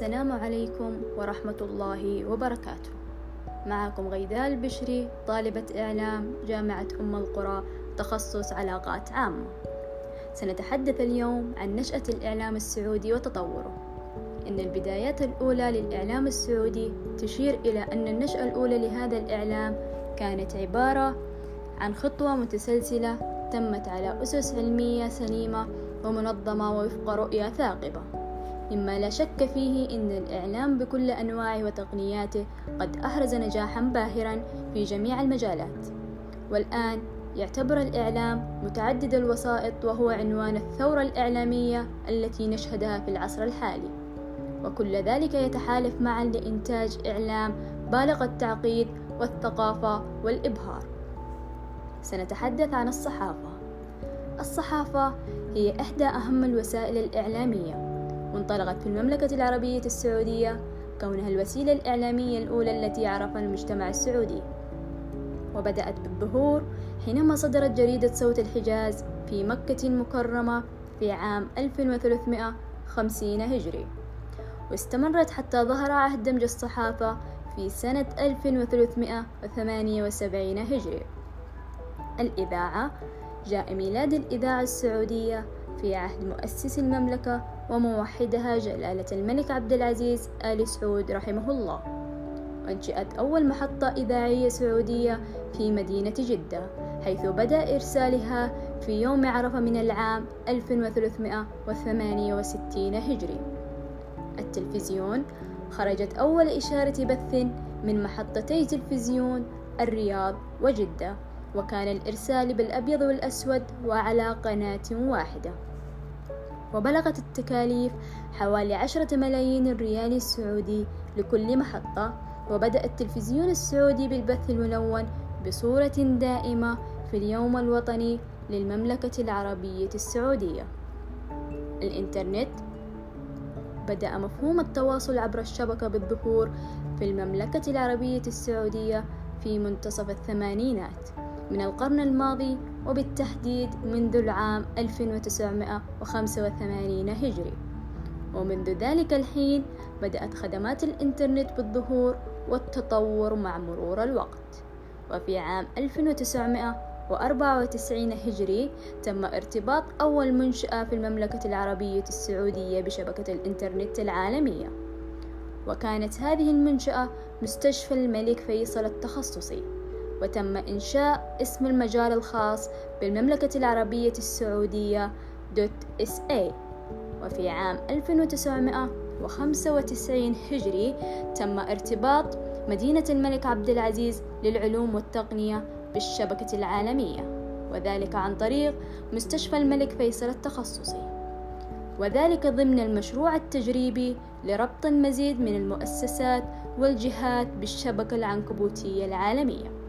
السلام عليكم ورحمة الله وبركاته. معكم غيداء البشري طالبة إعلام جامعة أم القرى تخصص علاقات عامة. سنتحدث اليوم عن نشأة الإعلام السعودي وتطوره. إن البدايات الأولى للإعلام السعودي تشير إلى أن النشأة الأولى لهذا الإعلام كانت عبارة عن خطوة متسلسلة تمت على أسس علمية سليمة ومنظمة وفق رؤية ثاقبة. مما لا شك فيه أن الإعلام بكل أنواعه وتقنياته قد أحرز نجاحا باهرا في جميع المجالات. والآن يعتبر الإعلام متعدد الوسائط وهو عنوان الثورة الإعلامية التي نشهدها في العصر الحالي. وكل ذلك يتحالف معا لإنتاج إعلام بالغ التعقيد والثقافة والإبهار. سنتحدث عن الصحافة. الصحافة هي إحدى أهم الوسائل الإعلامية. وانطلقت في المملكة العربية السعودية كونها الوسيلة الإعلامية الأولى التي عرفها المجتمع السعودي. وبدأت بالظهور حينما صدرت جريدة صوت الحجاز في مكة المكرمة في عام 1350 هجري. واستمرت حتى ظهر عهد دمج الصحافة في سنة 1378 هجري. الإذاعة جاء ميلاد الإذاعة السعودية في عهد مؤسس المملكة وموحدها جلالة الملك عبد العزيز آل سعود رحمه الله. وانشئت أول محطة إذاعية سعودية في مدينة جدة حيث بدأ إرسالها في يوم عرفة من العام 1368 هجري. التلفزيون خرجت أول إشارة بث من محطتي تلفزيون الرياض وجدة وكان الإرسال بالأبيض والأسود وعلى قناة واحدة. وبلغت التكاليف حوالي عشرة ملايين ريال السعودي لكل محطة وبدأ التلفزيون السعودي بالبث الملون بصورة دائمة في اليوم الوطني للمملكة العربية السعودية. الإنترنت بدأ مفهوم التواصل عبر الشبكة بالظهور في المملكة العربية السعودية في منتصف الثمانينات. من القرن الماضي وبالتحديد منذ العام 1985 هجري. ومنذ ذلك الحين بدأت خدمات الإنترنت بالظهور والتطور مع مرور الوقت. وفي عام 1994 هجري تم ارتباط أول منشأة في المملكة العربية السعودية بشبكة الإنترنت العالمية. وكانت هذه المنشأة مستشفى الملك فيصل التخصصي. وتم إنشاء اسم المجال الخاص بالمملكة العربية السعودية دوت إس اي وفي عام 1995 هجري تم ارتباط مدينة الملك عبد العزيز للعلوم والتقنية بالشبكة العالمية وذلك عن طريق مستشفى الملك فيصل التخصصي. وذلك ضمن المشروع التجريبي لربط المزيد من المؤسسات والجهات بالشبكة العنكبوتية العالمية.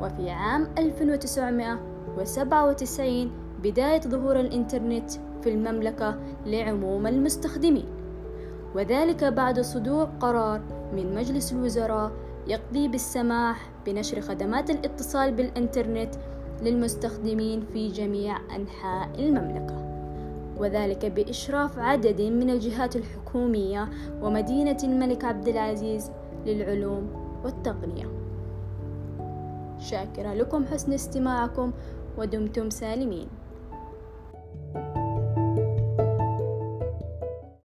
وفي عام 1997 بداية ظهور الإنترنت في المملكة لعموم المستخدمين. وذلك بعد صدور قرار من مجلس الوزراء يقضي بالسماح بنشر خدمات الاتصال بالإنترنت للمستخدمين في جميع أنحاء المملكة. وذلك بإشراف عدد من الجهات الحكومية ومدينة الملك عبد العزيز للعلوم والتقنية. شاكرة لكم حسن استماعكم ودمتم سالمين.